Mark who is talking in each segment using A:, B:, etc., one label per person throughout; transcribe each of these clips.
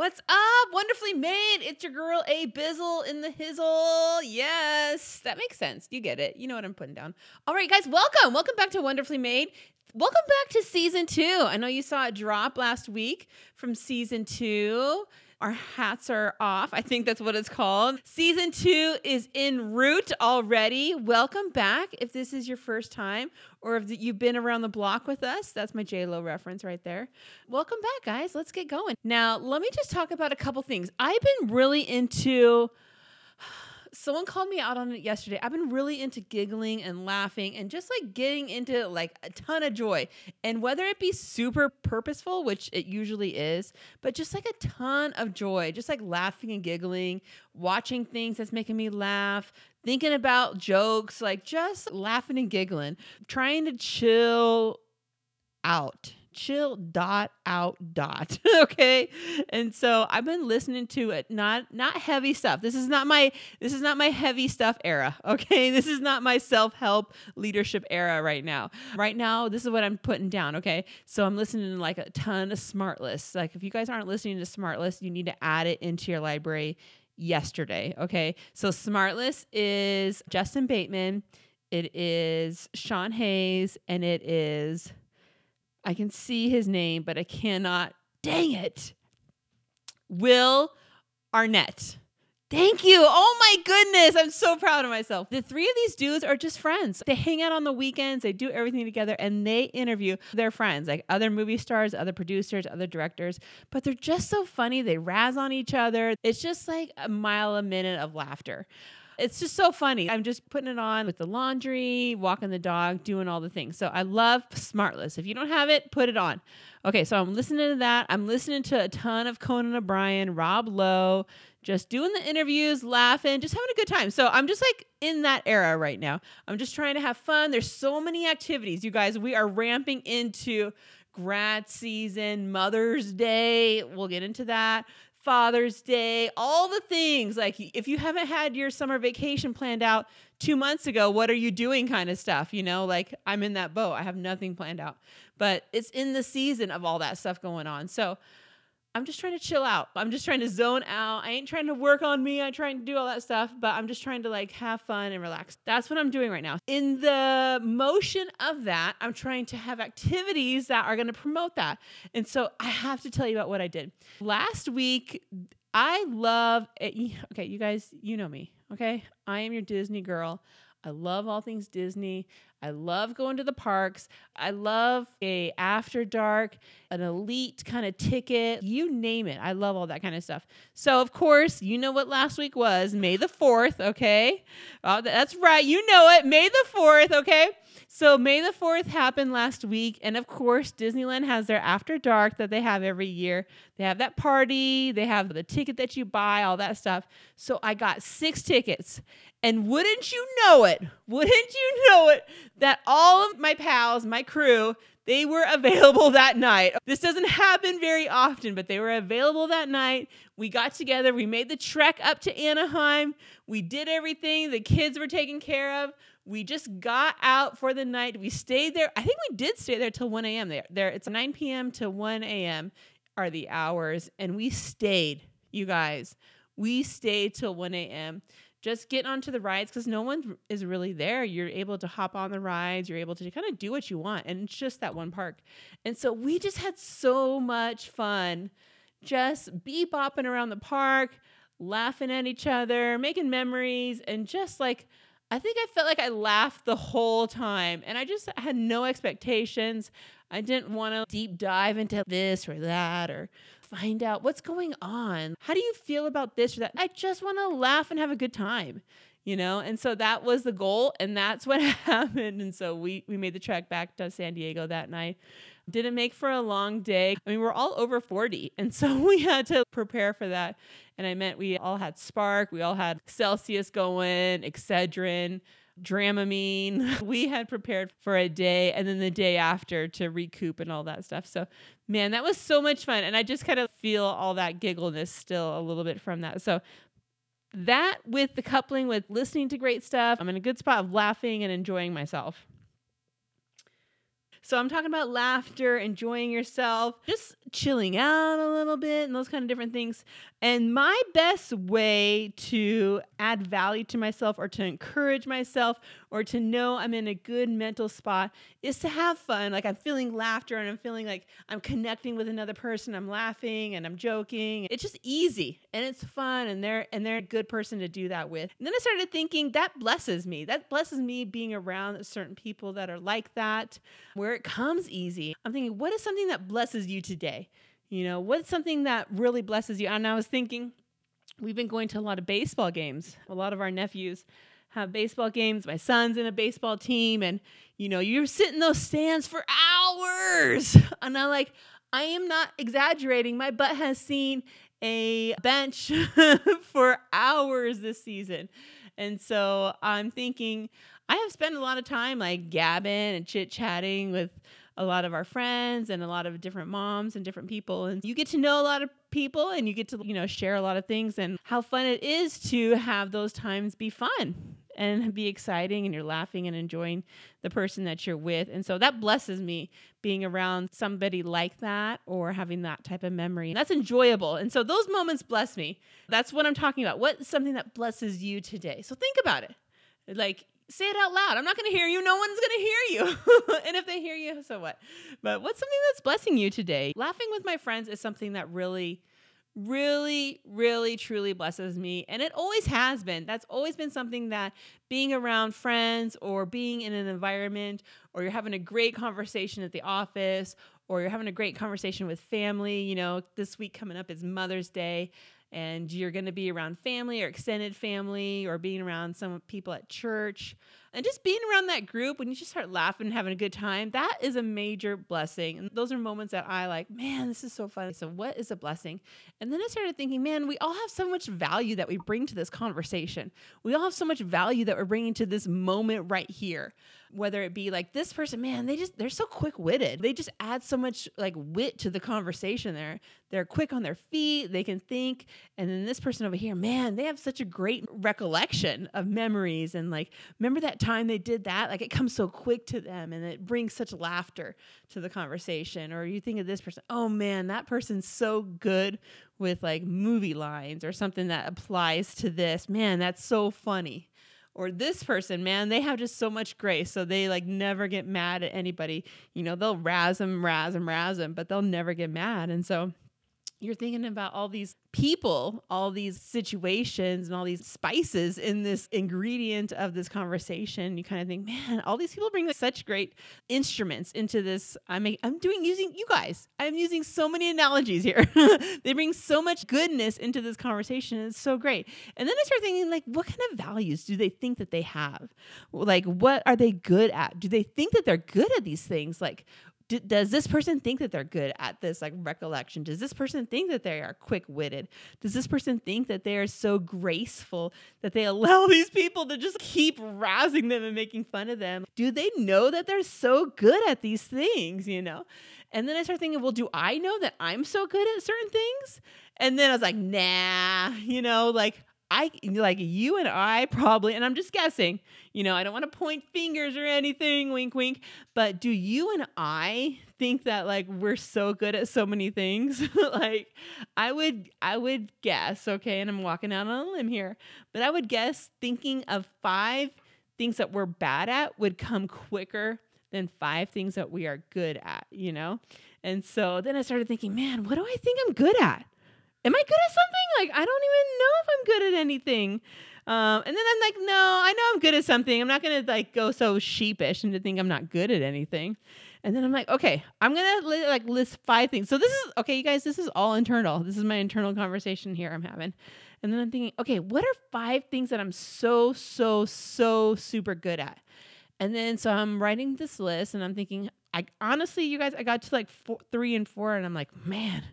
A: What's up? Wonderfully made. It's your girl A Bizzle in the hizzle. Yes, that makes sense. You get it. You know what I'm putting down. All right, guys, welcome. Welcome back to Wonderfully Made. Welcome back to season two. I know you saw it drop last week from season two. Our hats are off. I think that's what it's called. Season two is en route already. Welcome back. If this is your first time or if you've been around the block with us, that's my JLo reference right there. Welcome back, guys. Let's get going. Now, let me just talk about a couple things. I've been really into someone called me out on it yesterday. I've been really into giggling and laughing and just like getting into like a ton of joy. And whether it be super purposeful, which it usually is, but just like a ton of joy, just like laughing and giggling, watching things that's making me laugh, thinking about jokes, like just laughing and giggling, trying to chill out chill dot out dot okay? And so i've been listening to it not not heavy stuff. This is not my this is not my heavy stuff era okay? This is not my self-help leadership era right now. Right now this is what i'm putting down okay? So i'm listening to like a ton of smartless. Like if you guys aren't listening to smartless you need to add it into your library yesterday okay? So smartless is justin bateman it is sean hayes and it is I can see his name, but I cannot. Dang it. Will Arnett. Thank you. Oh my goodness. I'm so proud of myself. The three of these dudes are just friends. They hang out on the weekends, they do everything together, and they interview their friends, like other movie stars, other producers, other directors. But they're just so funny. They razz on each other. It's just like a mile a minute of laughter it's just so funny. I'm just putting it on with the laundry, walking the dog, doing all the things. So I love Smartless. If you don't have it, put it on. Okay, so I'm listening to that. I'm listening to a ton of Conan O'Brien, Rob Lowe, just doing the interviews, laughing, just having a good time. So I'm just like in that era right now. I'm just trying to have fun. There's so many activities, you guys. We are ramping into grad season, Mother's Day. We'll get into that. Father's Day, all the things. Like if you haven't had your summer vacation planned out two months ago, what are you doing kind of stuff? You know, like I'm in that boat. I have nothing planned out, but it's in the season of all that stuff going on. So I'm just trying to chill out. I'm just trying to zone out. I ain't trying to work on me. I'm trying to do all that stuff, but I'm just trying to like have fun and relax. That's what I'm doing right now. In the motion of that, I'm trying to have activities that are going to promote that. And so I have to tell you about what I did. Last week, I love it. Okay, you guys, you know me. Okay. I am your Disney girl. I love all things Disney. I love going to the parks. I love a after dark, an elite kind of ticket, you name it. I love all that kind of stuff. So, of course, you know what last week was May the 4th, okay? Oh, that's right. You know it. May the 4th, okay? So, May the 4th happened last week. And of course, Disneyland has their after dark that they have every year. They have that party, they have the ticket that you buy, all that stuff. So, I got six tickets. And wouldn't you know it, wouldn't you know it, that all of my pals, my crew, they were available that night. This doesn't happen very often, but they were available that night. We got together, we made the trek up to Anaheim. We did everything, the kids were taken care of. We just got out for the night. We stayed there. I think we did stay there till 1 a.m. There, there it's 9 p.m. to 1 a.m. are the hours, and we stayed, you guys. We stayed till 1 a.m just get onto the rides because no one is really there. You're able to hop on the rides, you're able to kind of do what you want. And it's just that one park. And so we just had so much fun just be bopping around the park, laughing at each other, making memories, and just like, I think I felt like I laughed the whole time. And I just had no expectations. I didn't want to deep dive into this or that or find out what's going on. How do you feel about this or that? I just want to laugh and have a good time, you know? And so that was the goal and that's what happened. And so we we made the trek back to San Diego that night. Didn't make for a long day. I mean, we're all over 40. And so we had to prepare for that. And I meant we all had Spark, we all had Celsius going, Excedrin, Dramamine. We had prepared for a day and then the day after to recoup and all that stuff. So, man, that was so much fun. And I just kind of feel all that giggleness still a little bit from that. So, that with the coupling with listening to great stuff, I'm in a good spot of laughing and enjoying myself. So I'm talking about laughter, enjoying yourself, just chilling out a little bit, and those kind of different things. And my best way to add value to myself or to encourage myself or to know I'm in a good mental spot is to have fun. Like I'm feeling laughter and I'm feeling like I'm connecting with another person. I'm laughing and I'm joking. It's just easy and it's fun and they're and they're a good person to do that with. And then I started thinking that blesses me. That blesses me being around certain people that are like that where it comes easy. I'm thinking what is something that blesses you today? You know, what's something that really blesses you? And I was thinking, we've been going to a lot of baseball games. A lot of our nephews have baseball games. My son's in a baseball team, and you know, you're sitting those stands for hours. And I'm like, I am not exaggerating. My butt has seen a bench for hours this season. And so I'm thinking, I have spent a lot of time like gabbing and chit chatting with a lot of our friends and a lot of different moms and different people and you get to know a lot of people and you get to you know share a lot of things and how fun it is to have those times be fun and be exciting and you're laughing and enjoying the person that you're with. And so that blesses me being around somebody like that or having that type of memory. That's enjoyable. And so those moments bless me. That's what I'm talking about. What's something that blesses you today? So think about it. Like say it out loud. I'm not going to hear you. No one's going to hear you. and if they hear you, so what? But what's something that's blessing you today? Laughing with my friends is something that really, really, really, truly blesses me. And it always has been. That's always been something that being around friends or being in an environment or you're having a great conversation at the office or you're having a great conversation with family. You know, this week coming up is Mother's Day and you're going to be around family or extended family or being around some people at church and just being around that group when you just start laughing and having a good time that is a major blessing. And those are moments that i like man this is so fun so what is a blessing? And then i started thinking man we all have so much value that we bring to this conversation. We all have so much value that we're bringing to this moment right here. Whether it be like this person man they just they're so quick-witted. They just add so much like wit to the conversation. There they're quick on their feet. They can think. And then this person over here man they have such a great recollection of memories and like remember that time they did that like it comes so quick to them and it brings such laughter to the conversation or you think of this person oh man that person's so good with like movie lines or something that applies to this man that's so funny or this person, man, they have just so much grace. So they like never get mad at anybody. You know, they'll razz them, razz them, razz them, but they'll never get mad. And so you're thinking about all these people, all these situations, and all these spices in this ingredient of this conversation. You kind of think, man, all these people bring like such great instruments into this. I'm I'm doing using you guys. I'm using so many analogies here. they bring so much goodness into this conversation. It's so great. And then I start thinking, like, what kind of values do they think that they have? Like, what are they good at? Do they think that they're good at these things? Like, does this person think that they're good at this like recollection? Does this person think that they are quick-witted? Does this person think that they are so graceful that they allow these people to just keep rousing them and making fun of them? Do they know that they're so good at these things you know? And then i start thinking well do i know that i'm so good at certain things? And then i was like nah you know like I like you and I probably, and I'm just guessing, you know, I don't want to point fingers or anything, wink, wink, but do you and I think that like we're so good at so many things? like, I would, I would guess, okay, and I'm walking out on a limb here, but I would guess thinking of five things that we're bad at would come quicker than five things that we are good at, you know? And so then I started thinking, man, what do I think I'm good at? Am I good at something? Like, I don't even know if I'm good at anything. Um, and then I'm like, no, I know I'm good at something. I'm not gonna like go so sheepish and to think I'm not good at anything. And then I'm like, okay, I'm gonna li- like list five things. So this is okay, you guys. This is all internal. This is my internal conversation here I'm having. And then I'm thinking, okay, what are five things that I'm so so so super good at? And then so I'm writing this list, and I'm thinking, I honestly, you guys, I got to like four, three and four, and I'm like, man,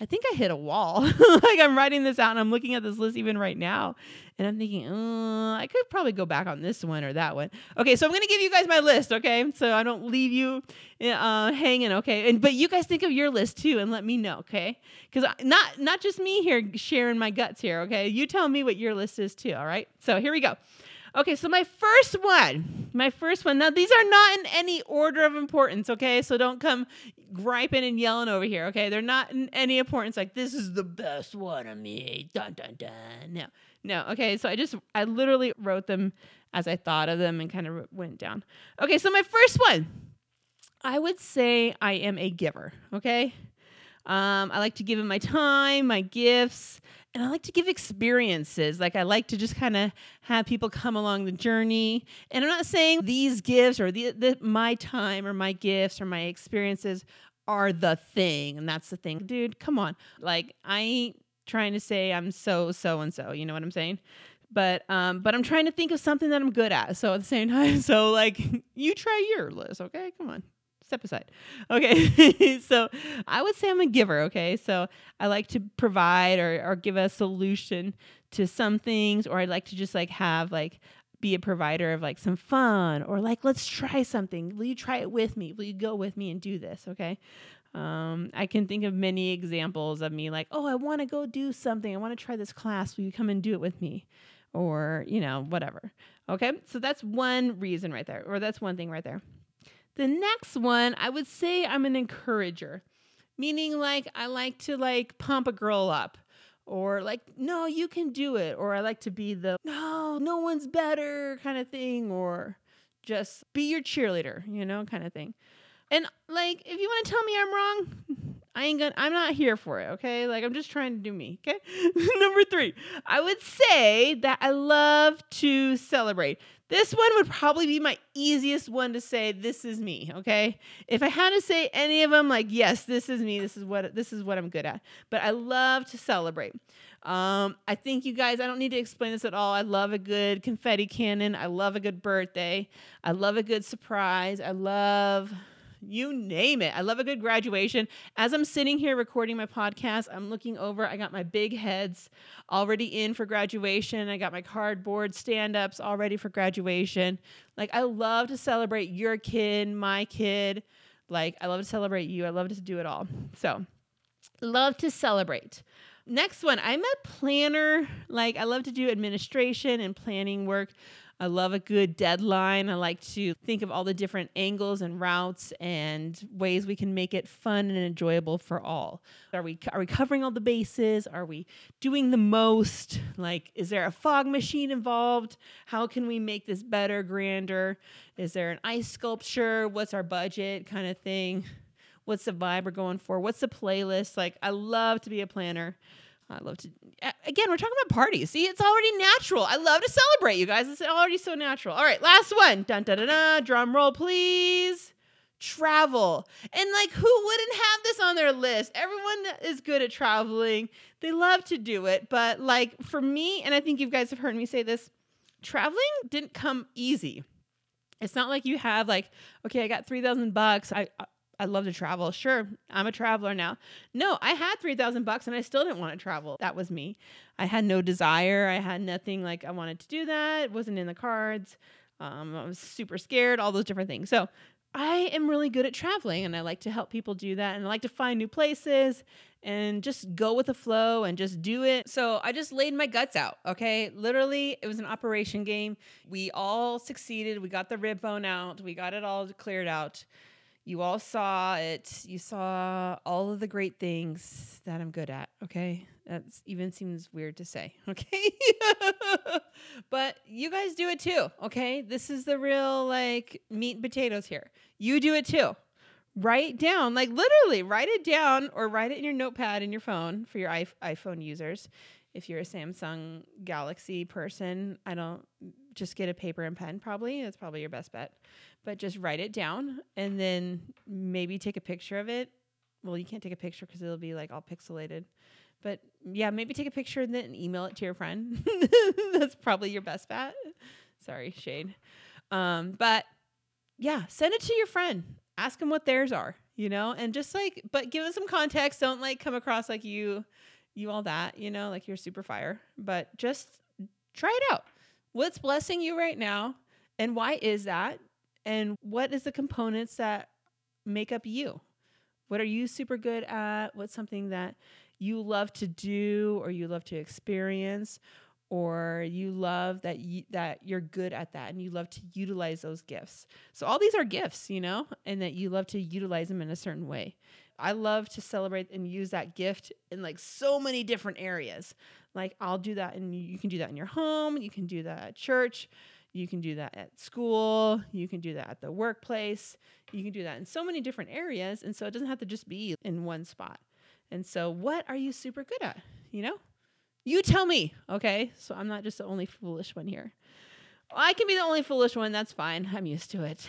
A: I think I hit a wall. like I'm writing this out and I'm looking at this list even right now. And I'm thinking, uh, I could probably go back on this one or that one. Okay, so I'm gonna give you guys my list, okay? So I don't leave you uh, hanging, okay? And but you guys think of your list too and let me know, okay? Because not not just me here sharing my guts here, okay? You tell me what your list is too, all right? So here we go. Okay, so my first one, my first one. Now these are not in any order of importance, okay? So don't come griping and yelling over here, okay? They're not in any importance. Like this is the best one of me. Dun dun dun. No, no. Okay, so I just I literally wrote them as I thought of them and kind of went down. Okay, so my first one, I would say I am a giver. Okay, um, I like to give in my time, my gifts and I like to give experiences. Like I like to just kind of have people come along the journey. And I'm not saying these gifts or the, the my time or my gifts or my experiences are the thing. And that's the thing. Dude, come on. Like I ain't trying to say I'm so so and so, you know what I'm saying? But um but I'm trying to think of something that I'm good at. So at the same time, so like you try your list, okay? Come on step aside. Okay. so I would say I'm a giver. Okay. So I like to provide or, or give a solution to some things, or I'd like to just like have like be a provider of like some fun or like let's try something. Will you try it with me? Will you go with me and do this? Okay. Um, I can think of many examples of me like, oh, I want to go do something. I want to try this class. Will you come and do it with me? Or, you know, whatever. Okay. So that's one reason right there, or that's one thing right there. The next one, I would say I'm an encourager, meaning like I like to like pump a girl up or like no you can do it or i like to be the no no one's better kind of thing or just be your cheerleader you know kind of thing. And like if you want to tell me i'm wrong i ain't gonna i'm not here for it okay? Like i'm just trying to do me okay? Number three i would say that i love to celebrate this one would probably be my easiest one to say this is me, okay? If I had to say any of them like yes, this is me, this is what this is what I'm good at. But I love to celebrate. Um, I think you guys, I don't need to explain this at all. I love a good confetti cannon. I love a good birthday. I love a good surprise. I love you name it. I love a good graduation. As I'm sitting here recording my podcast, I'm looking over. I got my big heads already in for graduation. I got my cardboard stand ups all ready for graduation. Like, I love to celebrate your kid, my kid. Like, I love to celebrate you. I love to do it all. So, love to celebrate. Next one, I'm a planner. Like, I love to do administration and planning work. I love a good deadline. I like to think of all the different angles and routes and ways we can make it fun and enjoyable for all. Are we are we covering all the bases? Are we doing the most? Like is there a fog machine involved? How can we make this better, grander? Is there an ice sculpture? What's our budget kind of thing? What's the vibe we're going for? What's the playlist? Like I love to be a planner. I love to. Again, we're talking about parties. See, it's already natural. I love to celebrate, you guys. It's already so natural. All right, last one. Dun dun dun dun. Drum roll, please. Travel. And like, who wouldn't have this on their list? Everyone is good at traveling. They love to do it. But like, for me, and I think you guys have heard me say this, traveling didn't come easy. It's not like you have like, okay, I got three thousand bucks. I uh, I love to travel. Sure, I'm a traveler now. No, I had 3000 bucks and I still didn't want to travel. That was me. I had no desire. I had nothing like I wanted to do that. It wasn't in the cards. Um, I was super scared, all those different things. So I am really good at traveling and I like to help people do that and I like to find new places and just go with the flow and just do it. So I just laid my guts out, okay? Literally, it was an operation game. We all succeeded. We got the rib bone out, we got it all cleared out. You all saw it. You saw all of the great things that I'm good at. Okay. That even seems weird to say. Okay. but you guys do it too. Okay. This is the real like meat and potatoes here. You do it too. Write down, like literally write it down or write it in your notepad in your phone for your iPhone users. If you're a Samsung Galaxy person, I don't just get a paper and pen, probably. That's probably your best bet but just write it down and then maybe take a picture of it. Well, you can't take a picture because it'll be like all pixelated. But yeah, maybe take a picture and then email it to your friend. That's probably your best bet. Sorry, Shade. Um, but yeah, send it to your friend. Ask them what theirs are, you know, and just like, but give them some context. Don't like come across like you, you all that, you know, like you're super fire. But just try it out. What's blessing you right now, and why is that? and what is the components that make up you? What are you super good at? What's something that you love to do or you love to experience? or you love that you, that you're good at that and you love to utilize those gifts. So all these are gifts, you know, and that you love to utilize them in a certain way. I love to celebrate and use that gift in like so many different areas. Like I'll do that and you can do that in your home, you can do that at church, you can do that at school, you can do that at the workplace, you can do that in so many different areas and so it doesn't have to just be in one spot. And so what are you super good at, you know? You tell me, okay? So I'm not just the only foolish one here. I can be the only foolish one, that's fine. I'm used to it.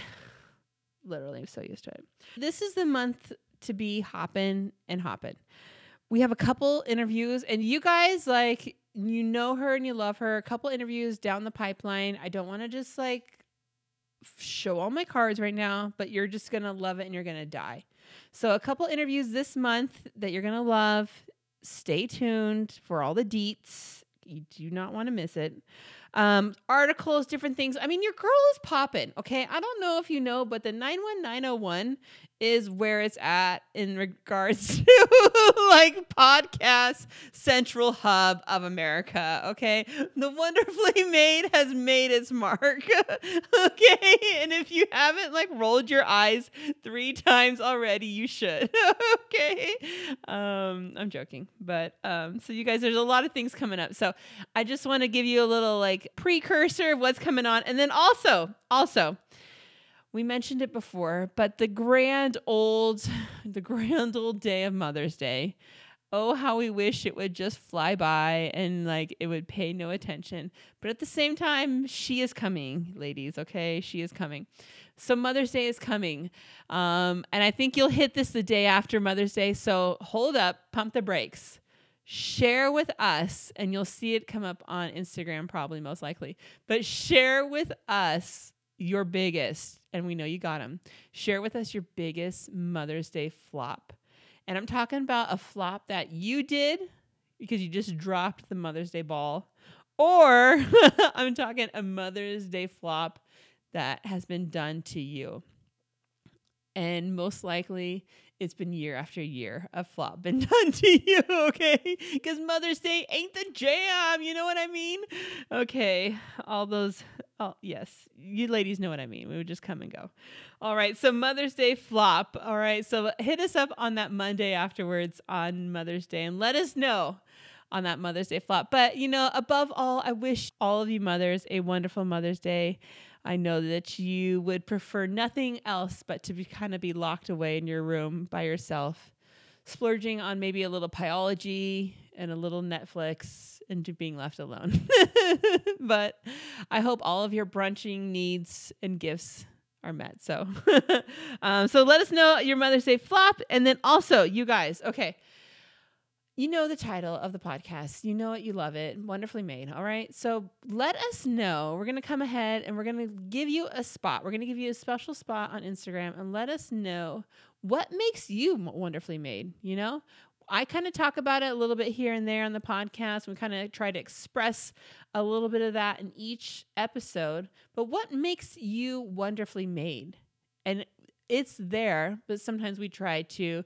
A: Literally, I'm so used to it. This is the month to be hopping and hopping. We have a couple interviews, and you guys, like, you know her and you love her. A couple interviews down the pipeline. I don't want to just like show all my cards right now, but you're just to love it and you're to die. So, a couple interviews this month that you're to love. Stay tuned for all the deets. You do not want to miss it um, articles, different things. I mean, your girl is popping. Okay. I don't know if you know, but the 91901 is where it's at in regards to like podcast central hub of America. Okay. The Wonderfully Made has made its mark. okay. And if you haven't like rolled your eyes three times already, you should. okay. Um, I'm joking. But um, so you guys, there's a lot of things coming up. So I just want to give you a little like precursor of what's coming on. And then also, also, we mentioned it before, but the grand old, the grand old day of Mother's Day. Oh, how we wish it would just fly by and like it would pay no attention. But at the same time, she is coming, ladies, okay? She is coming. So Mother's Day is coming. Um, and I think you'll hit this the day after Mother's Day. So hold up, pump the brakes share with us, and you'll see it come up on Instagram, probably most likely, but share with us your biggest, and we know you got them. Share with us your biggest Mother's Day flop. And I'm talking about a flop that you did because you just dropped the Mother's Day ball, or I'm talking a Mother's Day flop that has been done to you. And most likely it's been year after year of flop been done to you, okay? Because Mother's Day ain't the jam, you know what I mean? Okay, all those, oh, yes, you ladies know what I mean. We would just come and go. All right, so Mother's Day flop. All right, so hit us up on that Monday afterwards on Mother's Day and let us know on that Mother's Day flop. But, you know, above all, I wish all of you mothers a wonderful Mother's Day. I know that you would prefer nothing else but to be kind of be locked away in your room by yourself, splurging on maybe a little Pieology and a little Netflix and being left alone. but I hope all of your brunching needs and gifts are met. So, um, so let us know your Mother's Day flop, and then also you guys. Okay, you know the title of the podcast. You know it, you love it. Wonderfully made. All right. So let us know. We're to come ahead and we're to give you a spot. We're to give you a special spot on Instagram and let us know what makes you wonderfully made. You know, I kind of talk about it a little bit here and there on the podcast. We kind of try to express a little bit of that in each episode. But what makes you wonderfully made? And it's there, but sometimes we try to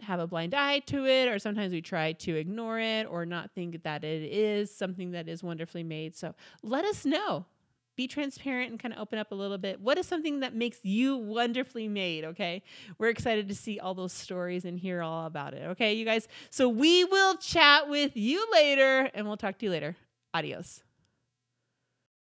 A: have a blind eye to it, or sometimes we try to ignore it or not think that it is something that is wonderfully made. So let us know. Be transparent and kind of open up a little bit. What is something that makes you wonderfully made? Okay. We're excited to see all those stories and hear all about it. Okay, you guys. So we will chat with you later and we'll talk to you later. Adios.